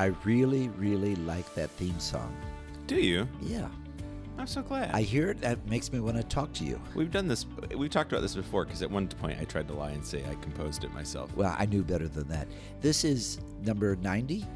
I really, really like that theme song. Do you? Yeah. I'm so glad. I hear it. That makes me want to talk to you. We've done this. We've talked about this before because at one point I tried to lie and say I composed it myself. Well, I knew better than that. This is number 90,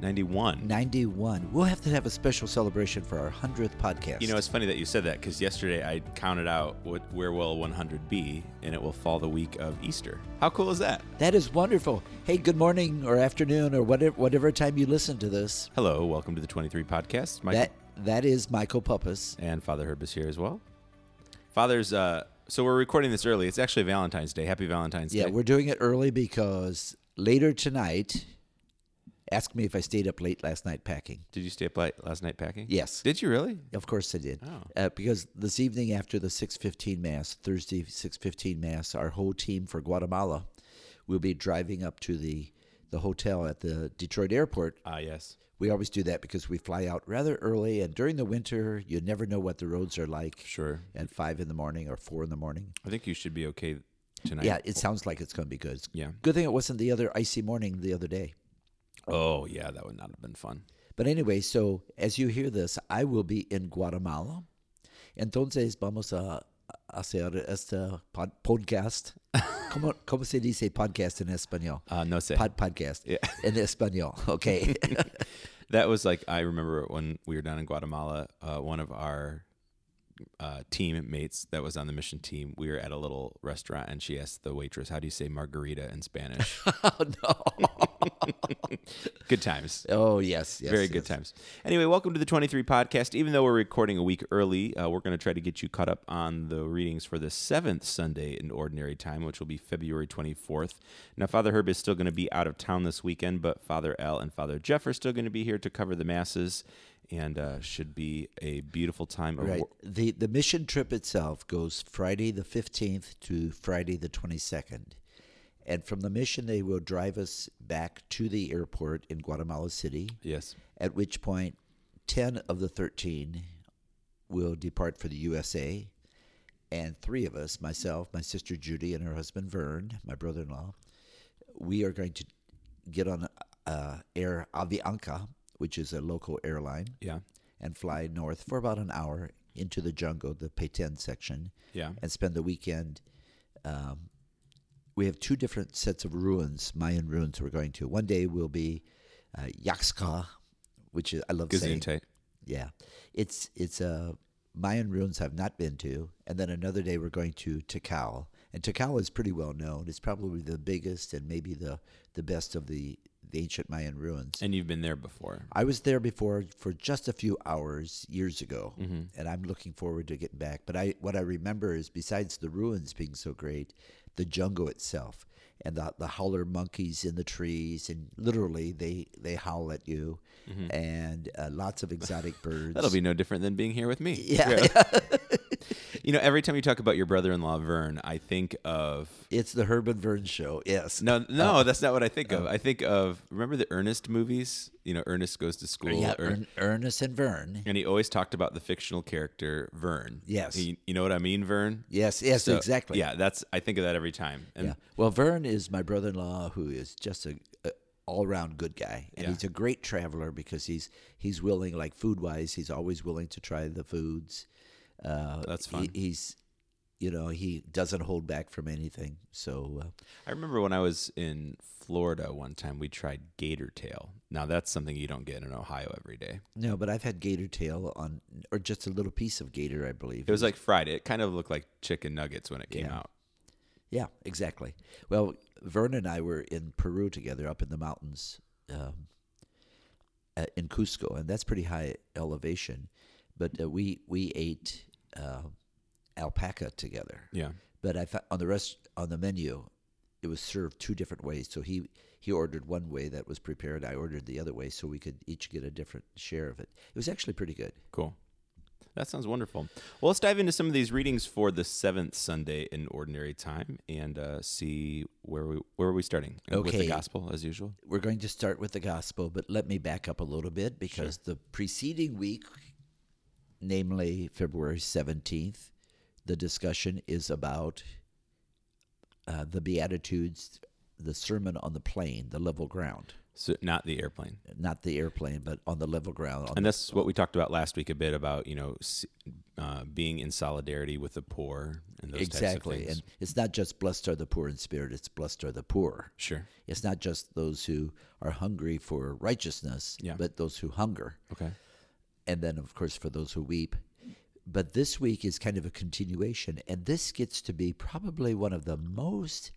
91. 91. We'll have to have a special celebration for our 100th podcast. You know, it's funny that you said that because yesterday I counted out what where will 100 be, and it will fall the week of Easter. How cool is that? that is wonderful. Hey, good morning or afternoon or whatever, whatever time you listen to this. Hello, welcome to the 23 podcast. Michael That That is Michael Puppis. and Father Herb is here as well. Father's. uh So we're recording this early. It's actually Valentine's Day. Happy Valentine's Yeah, Day. Yeah, we're doing it early because later tonight, ask me if I stayed up late last night packing. Did you stay up late last night packing? Yes. Did you really? Of course I did. Oh. Uh, because this evening after the 6:15 mass, Thursday 6:15 mass, our whole team for Guatemala will be driving up to the the hotel at the Detroit airport. Ah, yes. We always do that because we fly out rather early and during the winter, you never know what the roads are like Sure. at 5 in the morning or 4 in the morning. I think you should be okay tonight. Yeah, it sounds like it's going to be good. Yeah. Good thing it wasn't the other icy morning the other day. Oh, yeah. That would not have been fun. But anyway, so as you hear this, I will be in Guatemala. Entonces vamos a hacer este pod- podcast. ¿Cómo, ¿Cómo se dice podcast en español? Uh, no sé. Pod, podcast Yeah. en español. Okay. That was like I remember when we were down in Guatemala. Uh, one of our uh, teammates that was on the mission team, we were at a little restaurant, and she asked the waitress, "How do you say margarita in Spanish?" oh no. good times. Oh yes, yes. Very good times. Anyway, welcome to the 23 podcast. Even though we're recording a week early, uh, we're going to try to get you caught up on the readings for the seventh Sunday in Ordinary Time, which will be February 24th. Now, Father Herb is still going to be out of town this weekend, but Father Al and Father Jeff are still going to be here to cover the Masses and uh, should be a beautiful time Right. The the mission trip itself goes Friday the 15th to Friday the 22nd. And from the mission they will drive us back to the airport in Guatemala City. Yes. at which point 10 of the 13 will depart for the USA. And three of us, myself, my sister Judy, and her husband Vern, my brother in law, we are going to get on uh, Air Avianca, which is a local airline, Yeah. and fly north for about an hour into the jungle, the Petén section, Yeah. and spend the weekend. Um, we have two different sets of ruins, Mayan ruins we're going to. One day will be uh, Yaxha, which is I love saying. Gesundheit. Yeah, it's it's uh, Mayan ruins I've not been to, and then another day we're going to Tikal, and Tikal is pretty well known. It's probably the biggest and maybe the the best of the, the ancient Mayan ruins. And you've been there before. I was there before for just a few hours years ago, Mm-hmm. and I'm looking forward to getting back. But I, what I remember is, besides the ruins being so great, the jungle itself and the the howler monkeys in the trees, and literally they they howl at you, and uh, lots of exotic birds. Mm-hmm. That'll be no different than being here with me. yeah. You know, every time you talk about your brother-in-law Vern, I think of it's the Herb and Vern show. Yes. No, no, that's not what I think of. I think of remember the Ernest movies. You know, Ernest goes to school, yeah, Er- Ernest and Vern. and he always talked about the fictional character Vern. Yes. He- you know what I mean, Vern. Yes, yes, So, exactly. Yeah, that's I think of that every time. And Yeah. Well, Vern is my brother-in-law, who is just a, a all-around good guy, and Yeah. he's a great traveler because he's he's willing, like food-wise, he's always willing to try the foods. Uh, That's he- fun. he's, you know, he doesn't hold back from anything. So uh, I remember when I was in Florida one time, we tried gator tail. Now that's something you don't get in Ohio every day. no, but I've had gator tail on, or just a little piece of gator, I believe. It was like fried. It kind of looked like chicken nuggets when it came Yeah. out. Yeah, exactly. Well, Vern and I were in Peru together, up in the mountains um, uh, in Cusco, and that's pretty high elevation. But uh, we we ate uh, alpaca together. Yeah. But I fa- on the rest on the menu, it was served two different ways. So he he ordered one way that was prepared. I ordered the other way, so we could each get a different share of it. It was actually pretty good. Cool. That sounds wonderful. Well, let's dive into some of these readings for the seventh Sunday in Ordinary Time and uh, see where we where are we starting Uh, with the Gospel as usual. We're going to start with the gospel, but let me back up a little bit because the preceding week, namely February 17th, the discussion is about uh, the Beatitudes, the Sermon on the Plain, the level ground. So not the airplane. not the airplane, but on the level ground. On And that's what we talked about last week a bit about, you know, uh, being in solidarity with the poor and those exactly, types of things. and it's not just blessed are the poor in spirit; it's blessed are the poor. sure. It's not just those who are hungry for righteousness, Yeah. but those who hunger, Okay. And then of course for those who weep. But this week is kind of a continuation, and this gets to be probably one of the most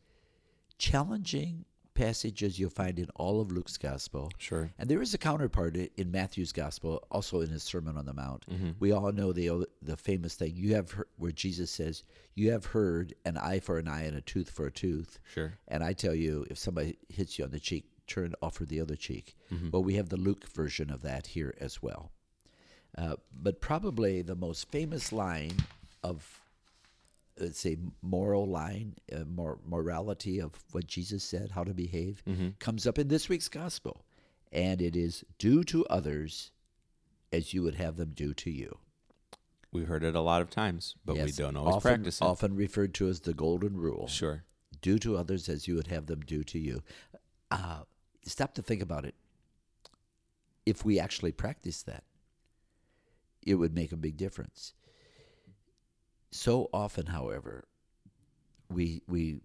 challenging passages you'll find in all of Luke's gospel. Sure. And there is a counterpart in Matthew's gospel, also in his Sermon on the Mount. Mm-hmm. We all know the the famous thing you have heard, where Jesus says, "You have heard an eye for an eye and a tooth for a tooth." Sure. And I tell you, if somebody hits you on the cheek, turn offer the other cheek. Mm-hmm. Well, we have the Luke version of that here as well. Uh, but probably the most famous line of let's say moral line, uh, mor- morality of what Jesus said, how to behave, comes up in this week's gospel, and it is do to others as you would have them do to you. We've heard it a lot of times, but we don't always often, practice it. Often referred to as the golden rule. Sure. Do to others as you would have them do to you. Uh, stop to think about it. If we actually practice that, it would make a big difference. So often, however, we we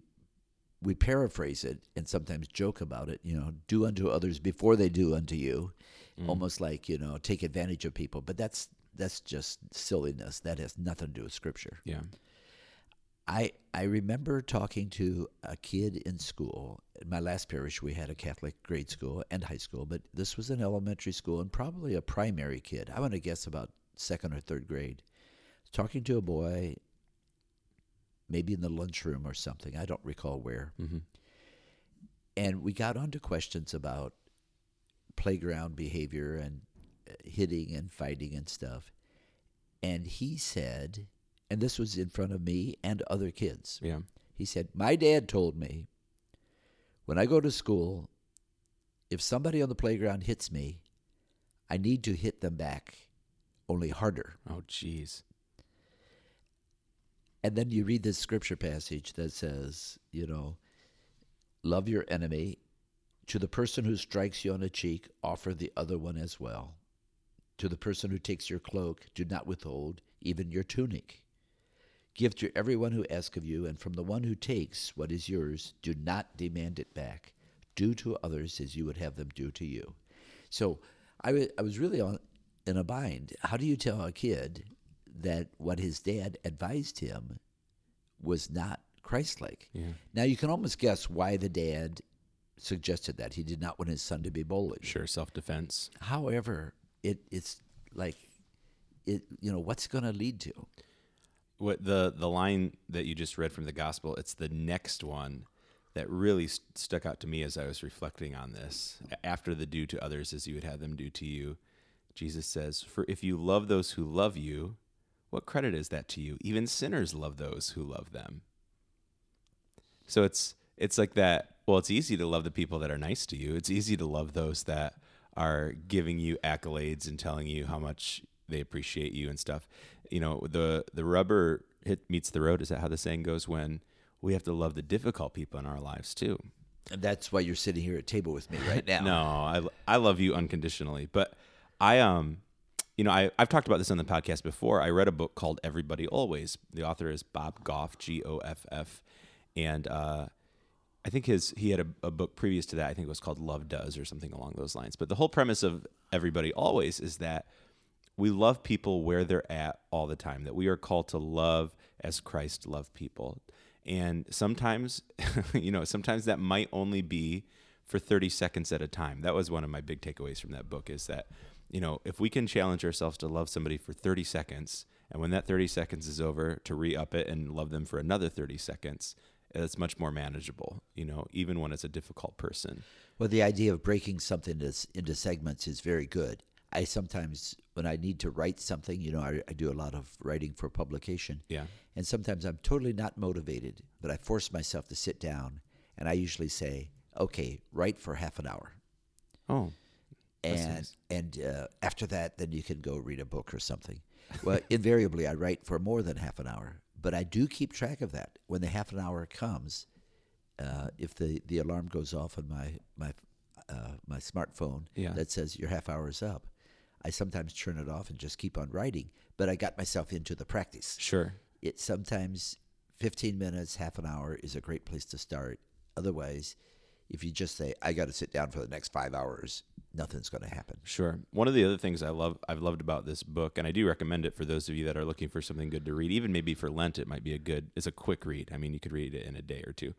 we paraphrase it and sometimes joke about it. You know, do unto others before they do unto you, mm. almost like you know, take advantage of people. But that's that's just silliness. That has nothing to do with Scripture. Yeah. I I remember talking to a kid in school. In my last parish, we had a Catholic grade school and high school, but this was an elementary school and probably a primary kid. I want to guess about second or third grade. Talking to a boy, maybe in the lunchroom or something. I don't recall where. Mm-hmm. And we got onto questions about playground behavior and uh, hitting and fighting and stuff. And he said, and this was in front of me and other kids. Yeah. He said, My dad told me when I go to school, if somebody on the playground hits me, I need to hit them back, only harder. Oh, jeez. And then you read this scripture passage that says, you know, love your enemy. To the person who strikes you on a cheek, offer the other one as well. To the person who takes your cloak, do not withhold even your tunic. Give to everyone who asks of you, and from the one who takes what is yours, do not demand it back. Do to others as you would have them do to you. So I I was really on, in a bind. How do you tell a kid that what his dad advised him was not Christ-like? Yeah. Now you can almost guess why the dad suggested that he did not want his son to be bullied. Sure. Self defense. However, it it's like it you know what's going to lead to. What the the line that you just read from the gospel? It's the next one that really st- stuck out to me as I was reflecting on this. After the do to others as you would have them do to you, Jesus says, "For if you love those who love you, what credit is that to you? Even sinners love those who love them." So it's it's like that. Well, it's easy to love the people that are nice to you. It's easy to love those that are giving you accolades and telling you how much they appreciate you and stuff. You know, the the rubber hit meets the road. Is that how the saying goes? When we have to love the difficult people in our lives too. And that's why you're sitting here at table with me right now. No, I I love you unconditionally, but I um you know, I, I've talked about this on the podcast before. I read a book called Everybody Always. The author is Bob Goff, G O F F. And uh, I think his he had a, a book previous to that. I think it was called Love Does or something along those lines. But the whole premise of Everybody Always is that we love people where they're at all the time, that we are called to love as Christ loved people. And sometimes, you know, sometimes that might only be for 30 seconds at a time. That was one of my big takeaways from that book is that, you know, if we can challenge ourselves to love somebody for 30 seconds, and when that 30 seconds is over, to re up it and love them for another 30 seconds, it's much more manageable, you know, even when it's a difficult person. Well, the idea of breaking something into, into segments is very good. I sometimes, when I need to write something, you know, I, I do a lot of writing for publication. Yeah. And sometimes I'm totally not motivated, but I force myself to sit down and I usually say, okay, write for half an hour. Oh, And, and uh, after that, then you can go read a book or something. Well, invariably, I write for more than half an hour, but I do keep track of that. When the half an hour comes, uh, if the, the alarm goes off on my, my uh, my smartphone Yeah. that says your half hour is up. I sometimes turn it off and just keep on writing, but I got myself into the practice. Sure. It sometimes 15 minutes, half an hour is a great place to start. Otherwise, if you just say I got to sit down for the next 5 hours, nothing's going to happen. Sure. One of the other things I love I've loved about this book, and I do recommend it for those of you that are looking for something good to read. Even maybe for Lent, it might be a good. It's a quick read. I mean, you could read it in a day or two.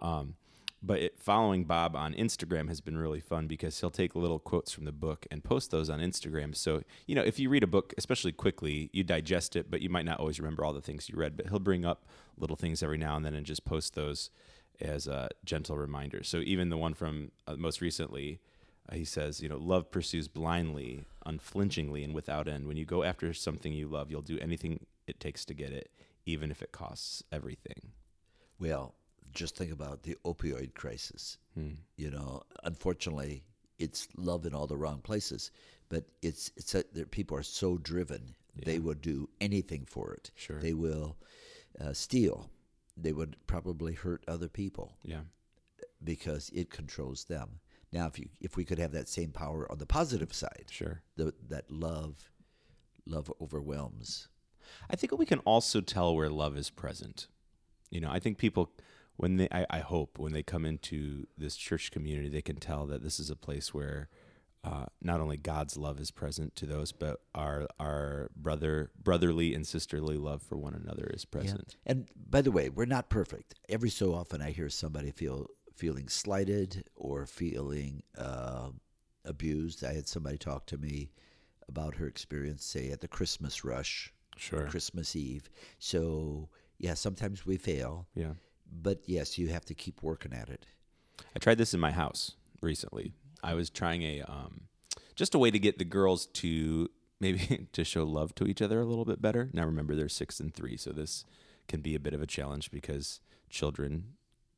Um, but it, following Bob on Instagram has been really fun because he'll take little quotes from the book and post those on Instagram. So you know, if you read a book, especially quickly, you digest it, but you might not always remember all the things you read. But he'll bring up little things every now and then and just post those as a gentle reminder. So even the one from uh, most recently, he says, you know, love pursues blindly, unflinchingly, and without end. When you go after something you love, you'll do anything it takes to get it, even if it costs everything. Well, just think about the opioid crisis. Hmm. You know, unfortunately, it's love in all the wrong places, but it's it's a, there, people are so driven they will do anything for it. Sure. They will uh, steal. They would probably hurt other people Yeah. because it controls them. Now, if you if we could have that same power on the positive side, Sure. the, that love love overwhelms. I think we can also tell where love is present. You know, I think people, when they, I, I hope, when they come into this church community, they can tell that this is a place where uh, not only God's love is present to those, but our our brother, brotherly and sisterly love for one another is present. And by the way, we're not perfect. Every so often, I hear somebody feel feeling slighted or feeling uh, abused. I had somebody talk to me about her experience, say at the Christmas rush, Sure. Christmas Eve. So yeah, sometimes we fail, Yeah. but yes, you have to keep working at it. I tried this in my house recently. I was trying a um, just a way to get the girls to maybe to show love to each other a little bit better. Now remember they're six and three, so this can be a bit of a challenge because children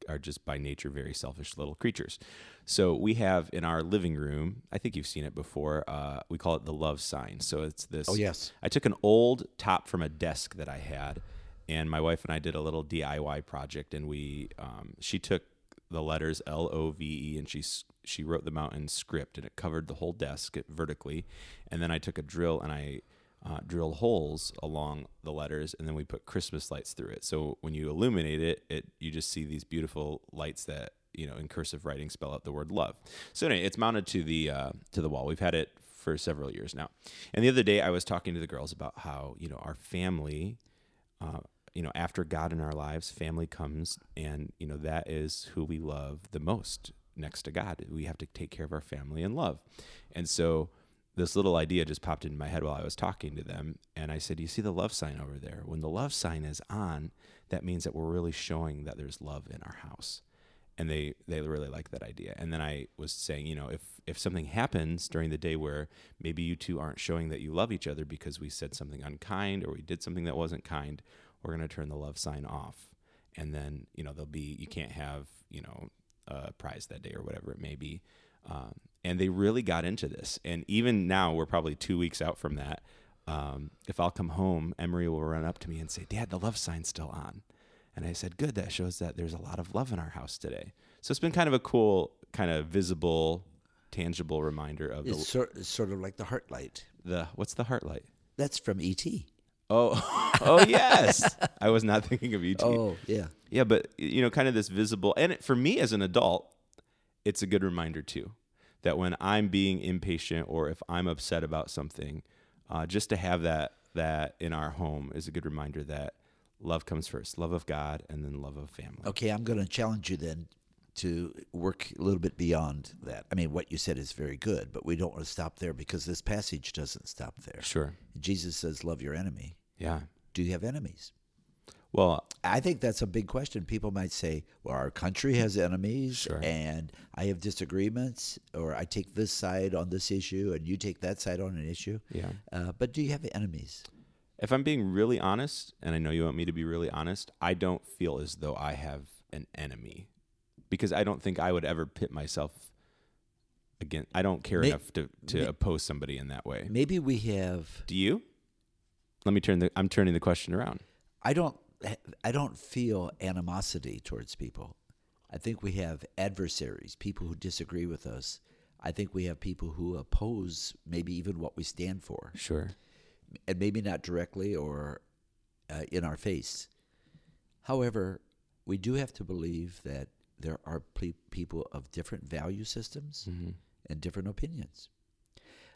are just by nature very selfish little creatures. So we have in our living room, I think you've seen it before. Uh, we call it the love sign. So it's this. Oh, yes. I took an old top from a desk that I had, and my wife and I did a little DIY project, and we um, she took the letters L O V E and she she wrote them out in script, and it covered the whole desk vertically, and then I took a drill and I. Uh, drilled holes along the letters, and then we put Christmas lights through it. So when you illuminate it, it you just see these beautiful lights that you know in cursive writing spell out the word love. So anyway, it's mounted to the uh, to the wall. We've had it for several years now. And the other day, I was talking to the girls about how you know our family, uh, you know, after God in our lives, family comes, and you know that is who we love the most next to God. We have to take care of our family and love, and so this little idea just popped into my head while I was talking to them. And I said, You see the love sign over there? When the love sign is on, that means that we're really showing that there's love in our house. And they, they really like that idea. And then I was saying, you know, if, if something happens during the day where maybe you two aren't showing that you love each other because we said something unkind or we did something that wasn't kind, we're going to turn the love sign off. And then, you know, there'll be, you can't have, you know, a prize that day or whatever it may be. Um, and they really got into this. And even now, we're probably two weeks out from that. Um, if I'll come home, Emery will run up to me and say, "Dad, the love sign's still on." And I said, "Good. That shows that there's a lot of love in our house today." So it's been kind of a cool, kind of visible, tangible reminder of It's the, sort, it's sort of like the heart light. the what's the heart light? That's from E E.T. Oh, oh yes. I was not thinking of ET. Oh, yeah. Yeah, but you know, kind of this visible, and it, for me as an adult, it's a good reminder too that when I'm being impatient or if I'm upset about something, uh, just to have that that in our home is a good reminder that love comes first, love of God, and then love of family. Okay, I'm going to challenge you then to work a little bit beyond that. I mean, what you said is very good, but we don't want to stop there because this passage doesn't stop there. Sure. Jesus says, Love your enemy. Yeah. Do you have enemies? Well, I think that's a big question. People might say, well, our country has enemies, Sure. and I have disagreements, or I take this side on this issue, and you take that side on an issue. yeah. Uh, but do you have enemies? If I'm being really honest, and I know you want me to be really honest, I don't feel as though I have an enemy because I don't think I would ever pit myself against. I don't care May- enough to, to may- oppose somebody in that way. Maybe we have. Do you? Let me turn the I'm turning the question around. I don't. I don't feel animosity towards people. I think we have adversaries, people who disagree with us, I think we have people who oppose maybe even what we stand for, Sure. and maybe not directly or uh, in our face. However, we do have to believe that there are ple- people of different value systems and different opinions.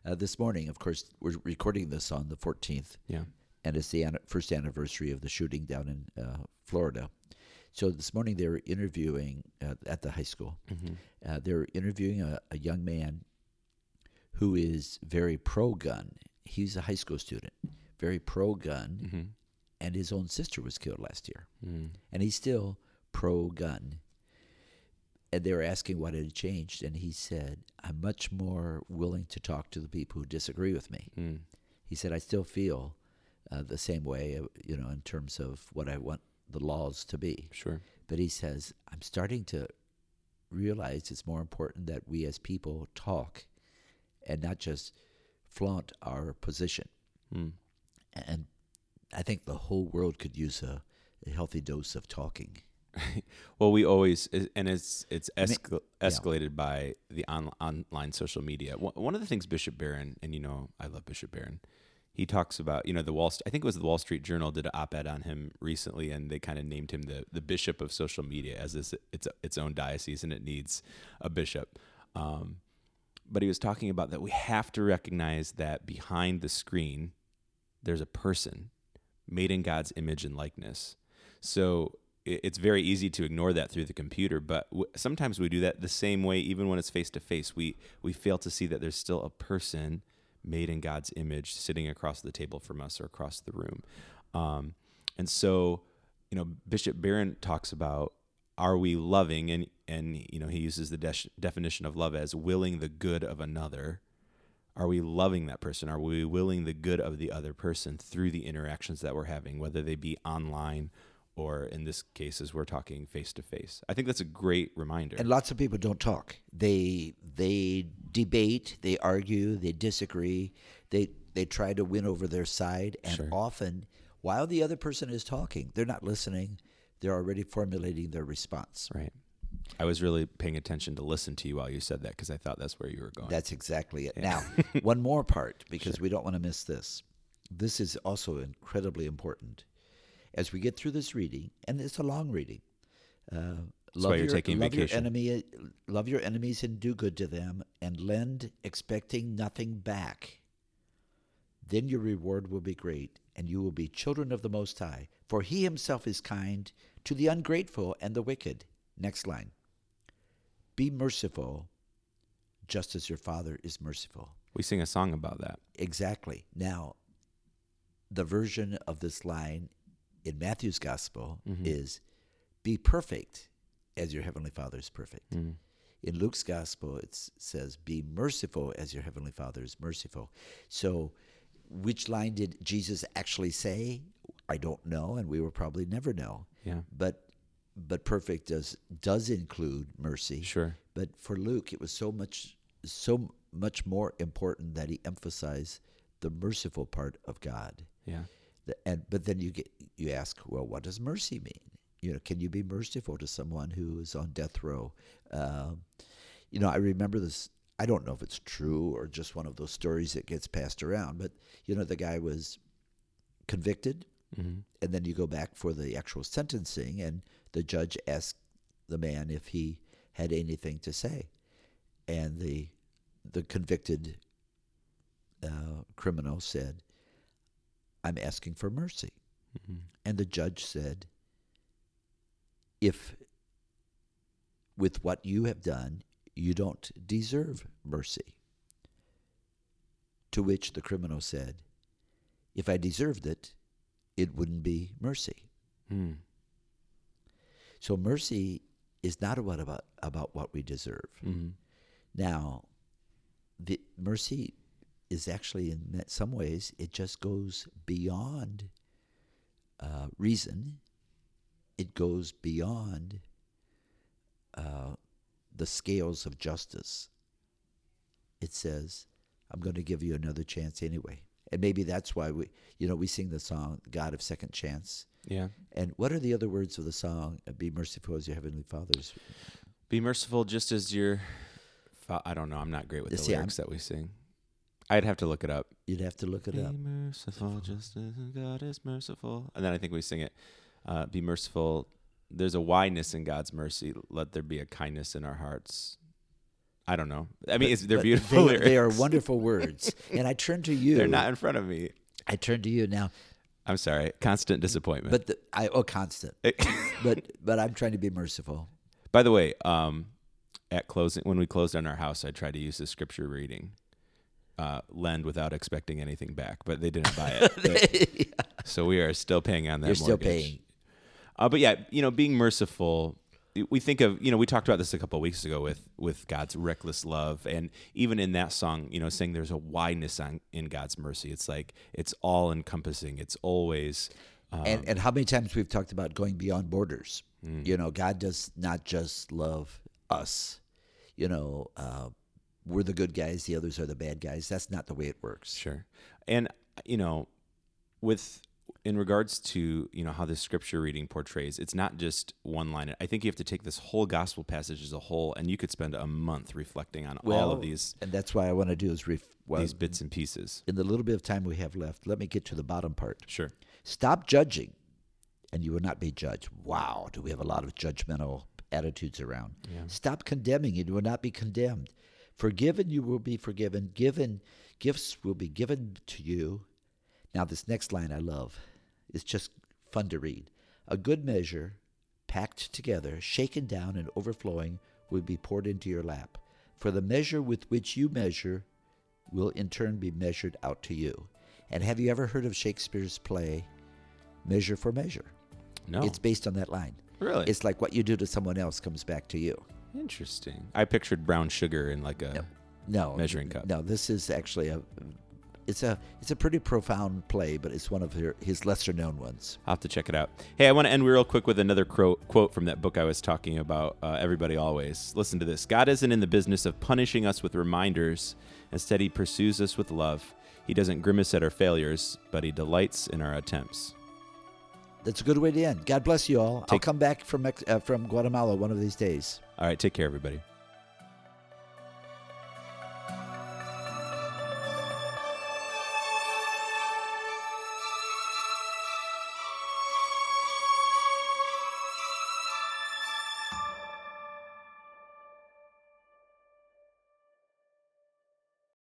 Uh, this morning, of course, we're recording this on the 14th, Yeah. And it's the an- first anniversary of the shooting down in uh, Florida. So this morning they were interviewing uh, at the high school. Uh, they were interviewing a, a young man who is very pro-gun. He's a high school student, very pro-gun, and his own sister was killed last year, and he's still pro-gun. And they were asking what had changed, and he said, "I'm much more willing to talk to the people who disagree with me." Mm. He said, "I still feel uh, the same way, uh, you know, in terms of what I want the laws to be." Sure. But he says, "I'm starting to realize it's more important that we as people talk, and not just flaunt our position." Mm. And I think the whole world could use a, a healthy dose of talking. Well, we always, and it's it's escal- escalated by the on, online social media. One one of the things Bishop Barron, and you know, I love Bishop Barron. He talks about, you know, the Wall. I think it was the Wall Street Journal did an op-ed on him recently, and they kind of named him the the bishop of social media, as this it's its own diocese, and it needs a bishop. Um, but he was talking about that we have to recognize that behind the screen, there's a person made in God's image and likeness. So it's very easy to ignore that through the computer, but w- sometimes we do that the same way, even when it's face to face. We we fail to see that there's still a person made in God's image sitting across the table from us or across the room. Um, and so, you know, Bishop Barron talks about are we loving? And and you know he uses the de- definition of love as willing the good of another. Are we loving that person? Are we willing the good of the other person through the interactions that we're having whether they be online or in this case as we're talking face to face i think that's a great reminder And lots of people don't talk. They they debate, they argue, they disagree. They they try to win over their side, and Sure. often while the other person is talking, they're not listening. They're already formulating their response. right i was really paying attention to listen to you while you said that because i thought that's where you were going That's exactly it. Now, one more part because we don't want to miss this. This is also incredibly important. As we get through this reading, and it's a long reading. Uh, you're your, taking love vacation. Your enemy, love your enemies and do good to them, and lend, expecting nothing back. Then your reward will be great, and you will be children of the Most High. For He Himself is kind to the ungrateful and the wicked. Next line. Be merciful, just as your Father is merciful. we sing a song about that Exactly. Now, the version of this line in Matthew's gospel mm-hmm. is be perfect as your heavenly Father is perfect. Mm. In Luke's gospel, it says be merciful as your heavenly Father is merciful. So, which line did Jesus actually say? I don't know, and we will probably never know. yeah But but perfect does does include mercy. sure But for Luke, it was so much so much more important that he emphasized the merciful part of God. yeah And but then you get you ask, well, what does mercy mean? You know, can you be merciful to someone who is on death row? Um, you know, I remember this. I don't know if it's true or just one of those stories that gets passed around. But you know, the guy was convicted, hmm and then you go back for the actual sentencing, and the judge asked the man if he had anything to say, and the the convicted uh, criminal said, "I'm asking for mercy," and the judge said, "If with what you have done, you don't deserve mercy." To which the criminal said, "If I deserved it." it wouldn't be mercy. Mm. So mercy is not what about about what we deserve. hmm Now, the mercy is actually in some ways it just goes beyond uh, reason. It goes beyond uh, the scales of justice. It says, "I'm going to give you another chance anyway." And maybe that's why we, you know, we sing the song "God of Second Chance." yeah And what are the other words of the song? Be merciful as your heavenly Father's. Be merciful just as your I don't know. I'm not great with the see, I'm- lyrics that we sing. I'd have to look it up. You'd have to look it Be up. Be merciful, just as God is merciful. And then I think we sing it. Uh, be merciful. There's a wideness in God's mercy. Let there be a kindness in our hearts. I don't know. I mean, But- it's, they're beautiful They, lyrics. they are wonderful words. And I turn to you. They're not in front of me. I turn to you now. I'm sorry. Constant disappointment. But the, I oh constant. but but I'm trying to be merciful. By the way, um, at closing, when we closed on our house, I tried to use the scripture reading, uh, lend without expecting anything back, but they didn't buy it. So we are still paying on that. You're still mortgage. paying. Uh, but yeah, you know, being merciful. We think of you know we talked about this a couple of weeks ago with with God's reckless love, and even in that song, you know, saying there's a wideness on, in God's mercy. It's like it's all encompassing. It's always um, and and how many times we've talked about going beyond borders. Mm. You know, God does not just love us. You know, uh, we're the good guys, the others are the bad guys. That's not the way it works. Sure. And you know, with in regards to you know how this scripture reading portrays, it's not just one line. I think you have to take this whole gospel passage as a whole, and you could spend a month reflecting on all of these and that's why I want to do is ref- well, these bits and pieces. in the little bit of time we have left. Let me get to the bottom part. Sure. Stop judging, and you will not be judged. Wow, do we have a lot of judgmental attitudes around? Stop condemning, and you will not be condemned. Forgiven, you will be forgiven. Given, gifts will be given to you. Now, this next line I love. It's just fun to read. A good measure, packed together, shaken down, and overflowing, will be poured into your lap. For the measure with which you measure will in turn be measured out to you. And have you ever heard of Shakespeare's play, Measure for Measure? No. It's based on that line. really It's like what you do to someone else comes back to you. Interesting. I pictured brown sugar in like a No Measuring cup. No, this is actually a. It's a it's a pretty profound play, but it's one of her, his lesser known ones. I'll have to check it out. Hey, I want to end real quick with another quote, quote from that book I was talking about, uh, Everybody Always. Listen to this God isn't in the business of punishing us with reminders. Instead, He pursues us with love. He doesn't grimace at our failures, but He delights in our attempts. That's a good way to end. God bless you all. I'll come back from uh, from Guatemala one of these days. All right, take care, everybody.